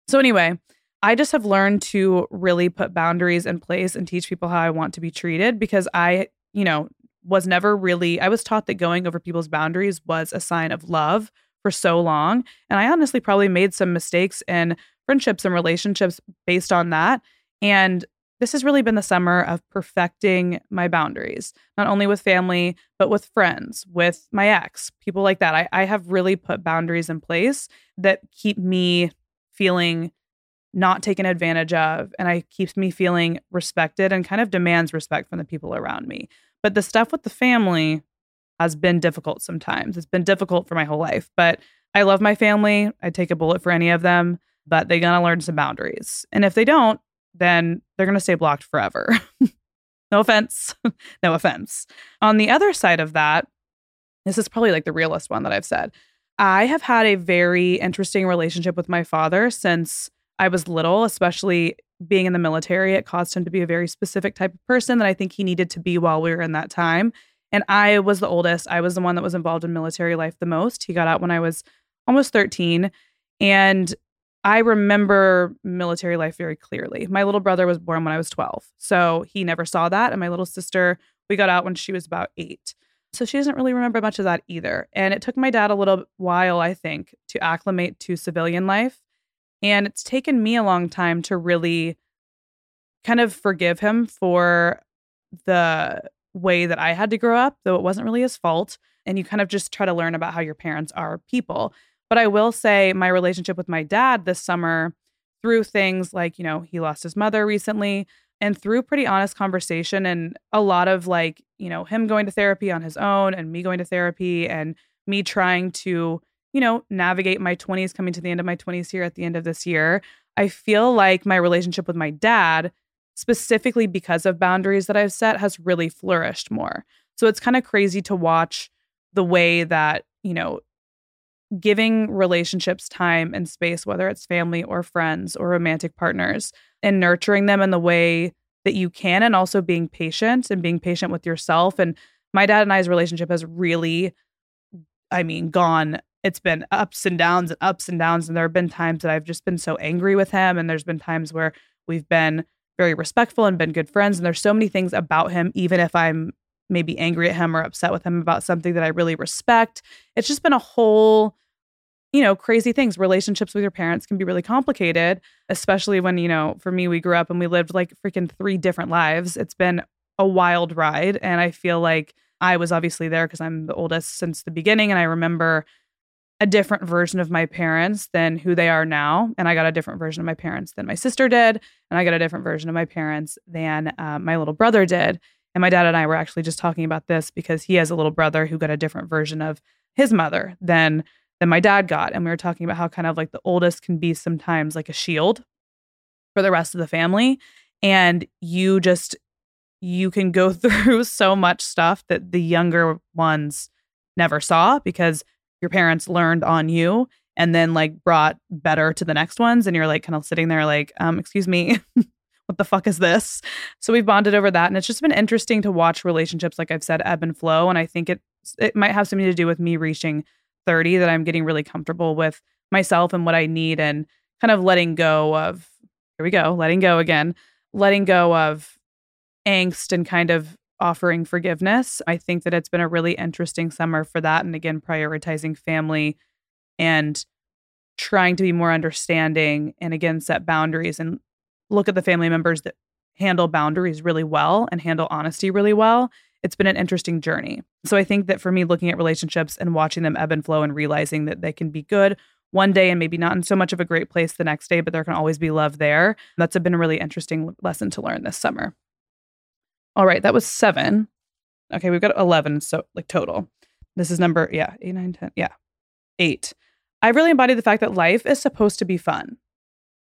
So, anyway, I just have learned to really put boundaries in place and teach people how I want to be treated because I you know, was never really, I was taught that going over people's boundaries was a sign of love for so long. And I honestly probably made some mistakes in friendships and relationships based on that. And this has really been the summer of perfecting my boundaries, not only with family, but with friends, with my ex, people like that. I, I have really put boundaries in place that keep me feeling not taken advantage of and I keeps me feeling respected and kind of demands respect from the people around me. But the stuff with the family has been difficult sometimes. It's been difficult for my whole life, but I love my family. I take a bullet for any of them, but they got to learn some boundaries. And if they don't, then they're going to stay blocked forever. no offense. no offense. On the other side of that, this is probably like the realest one that I've said. I have had a very interesting relationship with my father since I was little, especially being in the military. It caused him to be a very specific type of person that I think he needed to be while we were in that time. And I was the oldest. I was the one that was involved in military life the most. He got out when I was almost 13. And I remember military life very clearly. My little brother was born when I was 12. So he never saw that. And my little sister, we got out when she was about eight. So she doesn't really remember much of that either. And it took my dad a little while, I think, to acclimate to civilian life. And it's taken me a long time to really kind of forgive him for the way that I had to grow up, though it wasn't really his fault. And you kind of just try to learn about how your parents are people. But I will say my relationship with my dad this summer through things like, you know, he lost his mother recently and through pretty honest conversation and a lot of like, you know, him going to therapy on his own and me going to therapy and me trying to, you know, navigate my 20s coming to the end of my 20s here at the end of this year. I feel like my relationship with my dad specifically because of boundaries that I've set has really flourished more. So it's kind of crazy to watch the way that, you know, giving relationships time and space, whether it's family or friends or romantic partners, and nurturing them in the way that you can, and also being patient and being patient with yourself. And my dad and I's relationship has really, I mean, gone. It's been ups and downs and ups and downs. And there have been times that I've just been so angry with him. And there's been times where we've been very respectful and been good friends. And there's so many things about him, even if I'm maybe angry at him or upset with him about something that I really respect. It's just been a whole, you know, crazy things. Relationships with your parents can be really complicated, especially when, you know, for me, we grew up and we lived like freaking three different lives. It's been a wild ride. And I feel like I was obviously there because I'm the oldest since the beginning. And I remember a different version of my parents than who they are now. And I got a different version of my parents than my sister did. And I got a different version of my parents than uh, my little brother did. And my dad and I were actually just talking about this because he has a little brother who got a different version of his mother than than my dad got. And we were talking about how kind of like the oldest can be sometimes like a shield for the rest of the family. And you just you can go through so much stuff that the younger ones never saw because your parents learned on you and then like brought better to the next ones and you're like kind of sitting there like um excuse me what the fuck is this? So we've bonded over that. And it's just been interesting to watch relationships, like I've said, ebb and flow. And I think it it might have something to do with me reaching 30 that I'm getting really comfortable with myself and what I need and kind of letting go of here we go, letting go again, letting go of angst and kind of offering forgiveness. I think that it's been a really interesting summer for that. And again, prioritizing family and trying to be more understanding and again set boundaries and look at the family members that handle boundaries really well and handle honesty really well, it's been an interesting journey. So I think that for me, looking at relationships and watching them ebb and flow and realizing that they can be good one day and maybe not in so much of a great place the next day, but there can always be love there. That's been a really interesting lesson to learn this summer. All right, that was seven. Okay, we've got 11, so like total. This is number, yeah, eight, nine, 10. Yeah, eight. I really embody the fact that life is supposed to be fun.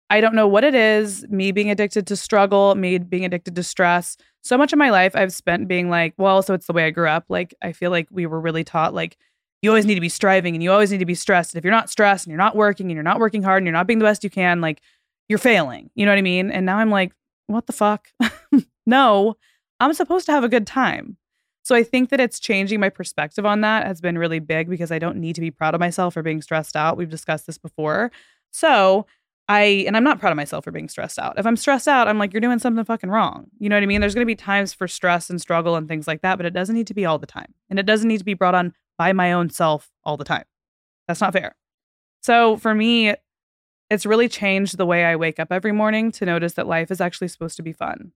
I don't know what it is, me being addicted to struggle, me being addicted to stress. So much of my life I've spent being like, well, so it's the way I grew up. Like, I feel like we were really taught, like, you always need to be striving and you always need to be stressed. And if you're not stressed and you're not working and you're not working hard and you're not being the best you can, like, you're failing. You know what I mean? And now I'm like, what the fuck? no, I'm supposed to have a good time. So I think that it's changing my perspective on that has been really big because I don't need to be proud of myself for being stressed out. We've discussed this before. So I and I'm not proud of myself for being stressed out. If I'm stressed out, I'm like, you're doing something fucking wrong. You know what I mean? There's gonna be times for stress and struggle and things like that, but it doesn't need to be all the time. And it doesn't need to be brought on by my own self all the time. That's not fair. So for me, it's really changed the way I wake up every morning to notice that life is actually supposed to be fun.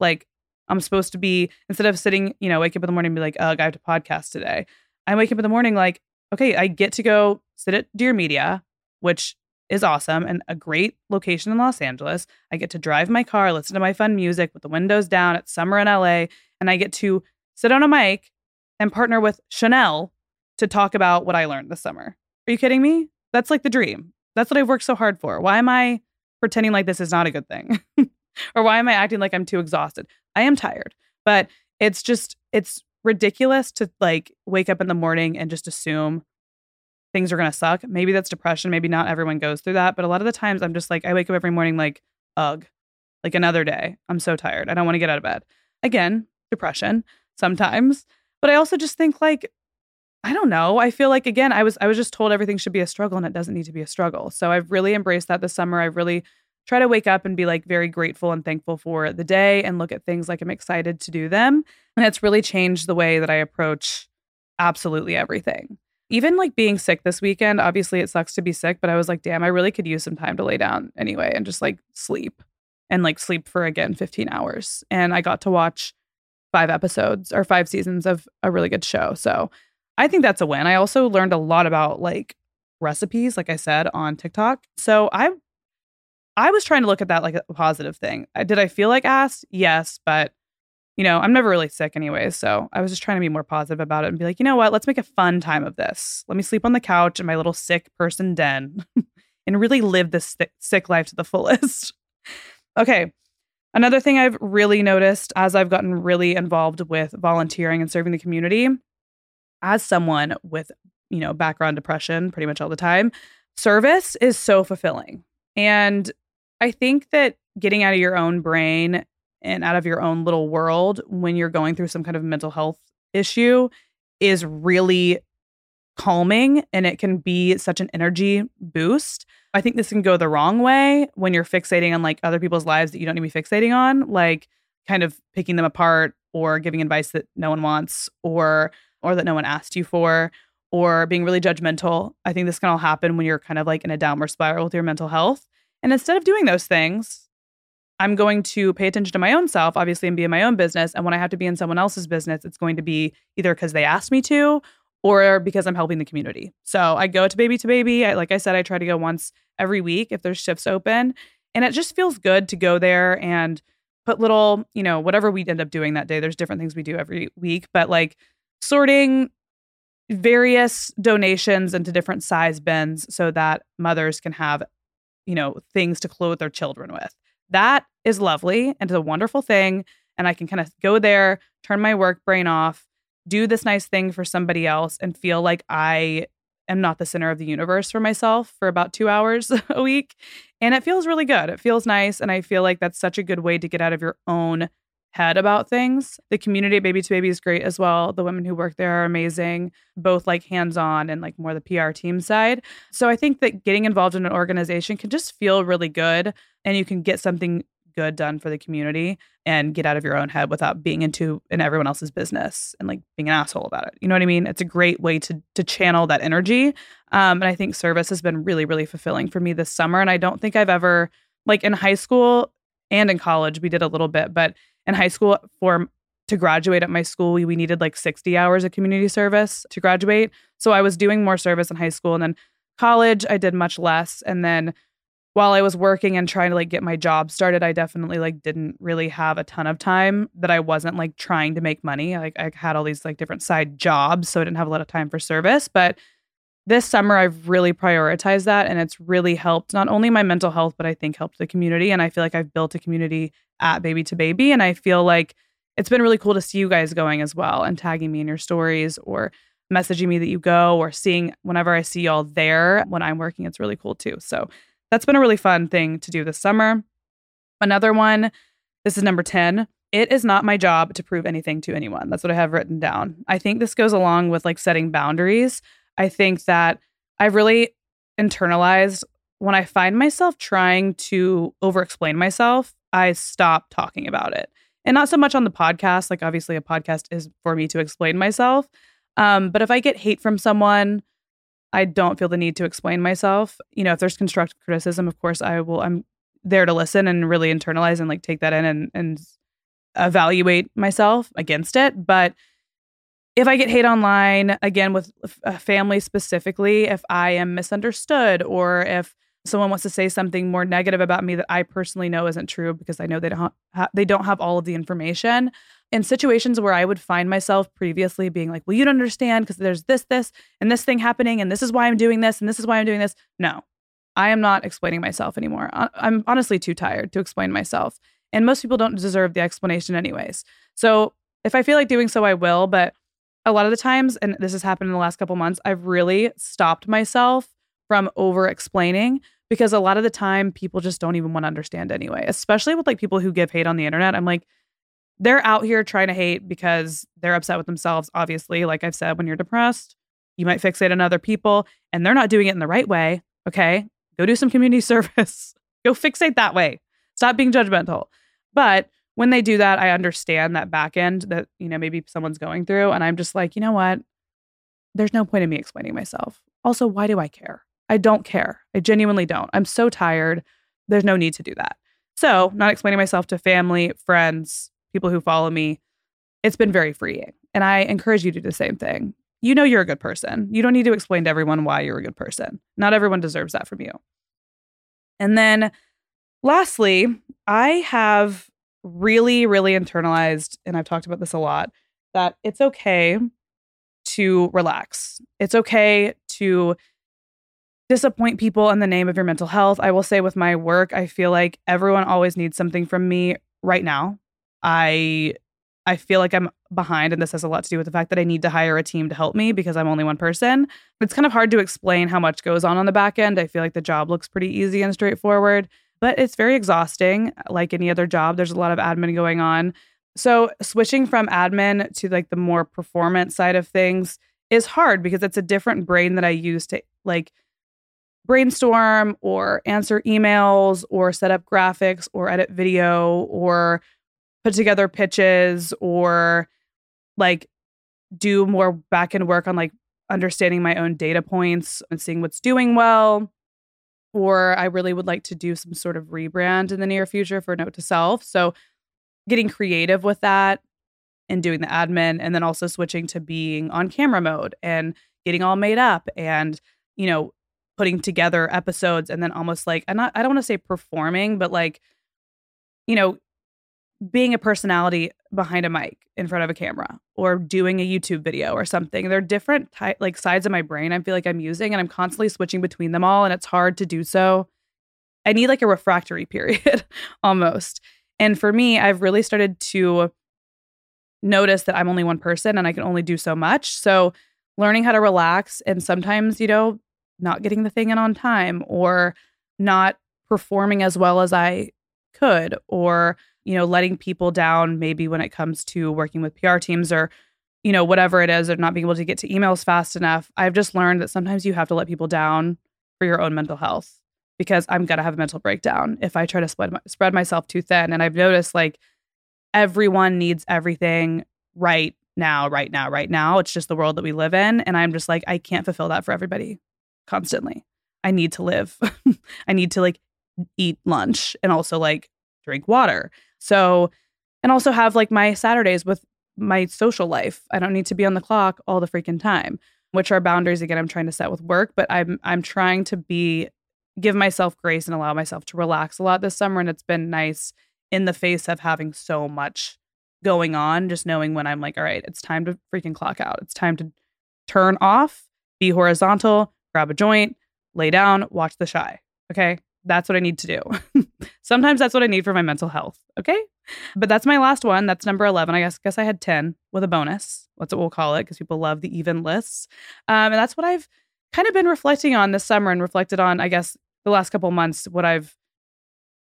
Like I'm supposed to be instead of sitting, you know, wake up in the morning and be like, "Oh, I have to podcast today." I wake up in the morning like, "Okay, I get to go sit at Dear Media, which is awesome and a great location in Los Angeles. I get to drive my car, listen to my fun music with the windows down. It's summer in LA, and I get to sit on a mic and partner with Chanel to talk about what I learned this summer. Are you kidding me? That's like the dream. That's what I've worked so hard for. Why am I pretending like this is not a good thing? or why am I acting like I'm too exhausted? I am tired, but it's just, it's ridiculous to like wake up in the morning and just assume things are going to suck. Maybe that's depression. Maybe not everyone goes through that. But a lot of the times I'm just like, I wake up every morning like, ugh, like another day. I'm so tired. I don't want to get out of bed. Again, depression sometimes. But I also just think like, I don't know. I feel like again, I was I was just told everything should be a struggle and it doesn't need to be a struggle. So I've really embraced that this summer. I've really tried to wake up and be like very grateful and thankful for the day and look at things like I'm excited to do them. And it's really changed the way that I approach absolutely everything. Even like being sick this weekend, obviously it sucks to be sick, but I was like, damn, I really could use some time to lay down anyway and just like sleep and like sleep for again 15 hours. And I got to watch five episodes or five seasons of a really good show. So I think that's a win. I also learned a lot about like recipes, like I said, on TikTok. So I I was trying to look at that like a positive thing. Did I feel like ass? Yes, but you know, I'm never really sick anyway. So I was just trying to be more positive about it and be like, you know what? Let's make a fun time of this. Let me sleep on the couch in my little sick person den and really live this sick life to the fullest. okay. Another thing I've really noticed as I've gotten really involved with volunteering and serving the community, as someone with, you know, background depression pretty much all the time, service is so fulfilling. And I think that getting out of your own brain and out of your own little world when you're going through some kind of mental health issue is really calming and it can be such an energy boost. I think this can go the wrong way when you're fixating on like other people's lives that you don't need to be fixating on, like kind of picking them apart or giving advice that no one wants or or that no one asked you for or being really judgmental. I think this can all happen when you're kind of like in a downward spiral with your mental health. And instead of doing those things, I'm going to pay attention to my own self, obviously, and be in my own business. And when I have to be in someone else's business, it's going to be either because they asked me to or because I'm helping the community. So I go to baby to baby. I, like I said, I try to go once every week if there's shifts open. And it just feels good to go there and put little, you know, whatever we end up doing that day. There's different things we do every week, but like sorting various donations into different size bins so that mothers can have, you know, things to clothe their children with. That is lovely and it's a wonderful thing. And I can kind of go there, turn my work brain off, do this nice thing for somebody else, and feel like I am not the center of the universe for myself for about two hours a week. And it feels really good. It feels nice. And I feel like that's such a good way to get out of your own head about things. The community at Baby to Baby is great as well. The women who work there are amazing, both like hands on and like more the PR team side. So I think that getting involved in an organization can just feel really good and you can get something good done for the community and get out of your own head without being into in everyone else's business and like being an asshole about it. You know what I mean? It's a great way to to channel that energy. Um, and I think service has been really, really fulfilling for me this summer. And I don't think I've ever like in high school and in college we did a little bit, but in high school for to graduate at my school we, we needed like 60 hours of community service to graduate. So i was doing more service in high school and then college i did much less. And then while i was working and trying to like get my job started i definitely like didn't really have a ton of time that i wasn't like trying to make money. Like i had all these like different side jobs so i didn't have a lot of time for service. But this summer I've really prioritized that and it's really helped not only my mental health but I think helped the community and I feel like I've built a community at Baby to Baby. And I feel like it's been really cool to see you guys going as well and tagging me in your stories or messaging me that you go or seeing whenever I see y'all there when I'm working. It's really cool too. So that's been a really fun thing to do this summer. Another one, this is number 10. It is not my job to prove anything to anyone. That's what I have written down. I think this goes along with like setting boundaries. I think that I've really internalized when I find myself trying to over explain myself, I stop talking about it. And not so much on the podcast. Like, obviously, a podcast is for me to explain myself. Um, but if I get hate from someone, I don't feel the need to explain myself. You know, if there's constructive criticism, of course I will I'm there to listen and really internalize and like take that in and and evaluate myself against it, but if I get hate online, again with a family specifically, if I am misunderstood or if someone wants to say something more negative about me that I personally know isn't true because I know they don't ha- they don't have all of the information, in situations where I would find myself previously being like, "Well, you don't understand because there's this this and this thing happening and this is why I'm doing this and this is why I'm doing this." No. I am not explaining myself anymore. I'm honestly too tired to explain myself. And most people don't deserve the explanation anyways. So, if I feel like doing so I will, but a lot of the times, and this has happened in the last couple months, I've really stopped myself from over explaining because a lot of the time people just don't even want to understand anyway, especially with like people who give hate on the internet. I'm like, they're out here trying to hate because they're upset with themselves. Obviously, like I've said, when you're depressed, you might fixate on other people and they're not doing it in the right way. Okay. Go do some community service. Go fixate that way. Stop being judgmental. But when they do that, I understand that back end that, you know, maybe someone's going through. And I'm just like, you know what? There's no point in me explaining myself. Also, why do I care? I don't care. I genuinely don't. I'm so tired. There's no need to do that. So, not explaining myself to family, friends, people who follow me, it's been very freeing. And I encourage you to do the same thing. You know you're a good person. You don't need to explain to everyone why you're a good person. Not everyone deserves that from you. And then lastly, I have really, really internalized, and I've talked about this a lot, that it's okay to relax. It's okay to disappoint people in the name of your mental health. I will say with my work, I feel like everyone always needs something from me right now. I I feel like I'm behind and this has a lot to do with the fact that I need to hire a team to help me because I'm only one person. It's kind of hard to explain how much goes on on the back end. I feel like the job looks pretty easy and straightforward, but it's very exhausting. Like any other job, there's a lot of admin going on. So switching from admin to like the more performance side of things is hard because it's a different brain that I use to like brainstorm or answer emails or set up graphics or edit video or put together pitches or like do more back end work on like understanding my own data points and seeing what's doing well or I really would like to do some sort of rebrand in the near future for Note to Self. So getting creative with that and doing the admin and then also switching to being on camera mode and getting all made up and you know putting together episodes and then almost like I'm not I don't want to say performing but like you know being a personality behind a mic in front of a camera or doing a YouTube video or something. They're different ty- like sides of my brain I feel like I'm using and I'm constantly switching between them all and it's hard to do so. I need like a refractory period almost. And for me, I've really started to notice that I'm only one person and I can only do so much. So learning how to relax and sometimes, you know, not getting the thing in on time or not performing as well as I could or you know, letting people down maybe when it comes to working with PR teams or, you know, whatever it is, or not being able to get to emails fast enough. I've just learned that sometimes you have to let people down for your own mental health because I'm going to have a mental breakdown if I try to spread, my, spread myself too thin. And I've noticed like everyone needs everything right now, right now, right now. It's just the world that we live in. And I'm just like, I can't fulfill that for everybody constantly. I need to live. I need to like eat lunch and also like drink water. So, and also have like my Saturdays with my social life. I don't need to be on the clock all the freaking time, which are boundaries again I'm trying to set with work, but I'm I'm trying to be give myself grace and allow myself to relax a lot this summer and it's been nice in the face of having so much going on, just knowing when I'm like, all right, it's time to freaking clock out. It's time to turn off, be horizontal, grab a joint, lay down, watch The Chi. Okay that's what I need to do. Sometimes that's what I need for my mental health. Okay. But that's my last one. That's number 11. I guess, guess I had 10 with a bonus. That's what we'll call it because people love the even lists. Um, and that's what I've kind of been reflecting on this summer and reflected on, I guess, the last couple months, what I've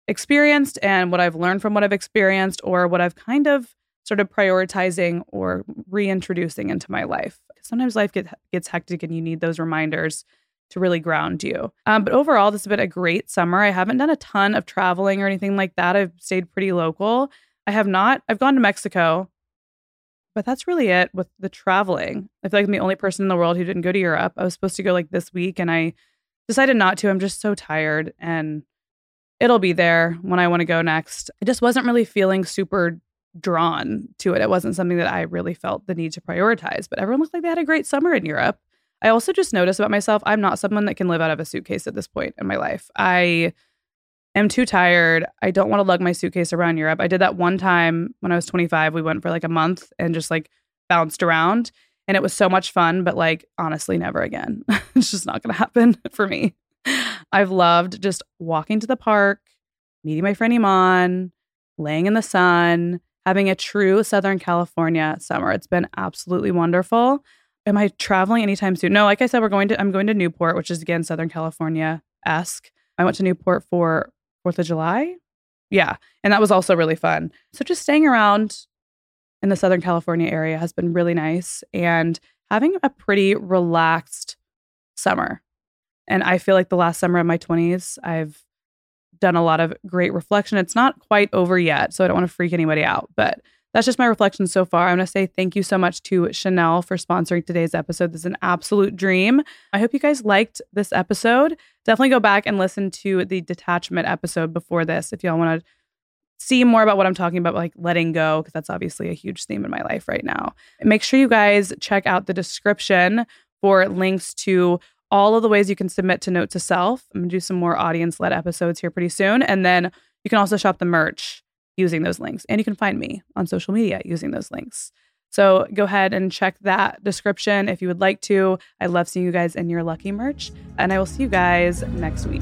experienced and what I've learned from what I've experienced or what I've kind of started prioritizing or reintroducing into my life. Sometimes life get, gets hectic and you need those reminders to really ground you. Um, but overall, this has been a great summer. I haven't done a ton of traveling or anything like that. I've stayed pretty local. I have not, I've gone to Mexico, But that's really it with the traveling. I feel like I'm the only person in the world who didn't go to Europe. I was supposed to go like this week and I decided not to. I'm just so tired and it'll be there when I want to go next. I just wasn't really feeling super drawn to it. It wasn't something that I really felt the need to prioritize, but everyone looked like they had a great summer in Europe. I also just noticed about myself, I'm not someone that can live out of a suitcase at this point in my life. I am too tired. I don't want to lug my suitcase around Europe. I did that one time when I was 25. We went for like a month and just like bounced around and it was so much fun, but like honestly, never again. it's just not going to happen for me. I've loved just walking to the park, meeting my friend Iman, laying in the sun, having a true Southern California summer. It's been absolutely wonderful. Am I traveling anytime soon? No, like I said, we're going to I'm going to Newport, which is again Southern California esque. I went to Newport for Fourth of July. Yeah. And that was also really fun. So just staying around in the Southern California area has been really nice and having a pretty relaxed summer. And I feel like the last summer of my 20s, I've done a lot of great reflection. It's not quite over yet, so I don't want to freak anybody out, but that's just my reflection so far. I want to say thank you so much to Chanel for sponsoring today's episode. This is an absolute dream. I hope you guys liked this episode. Definitely go back and listen to the detachment episode before this if y'all want to see more about what I'm talking about, like letting go, because that's obviously a huge theme in my life right now. Make sure you guys check out the description for links to all of the ways you can submit to Note to Self. I'm gonna do some more audience led episodes here pretty soon. And then you can also shop the merch using those links. And you can find me on social media using those links. So go ahead and check that description if you would like to. I love seeing you guys in your lucky merch. And I will see you guys next week.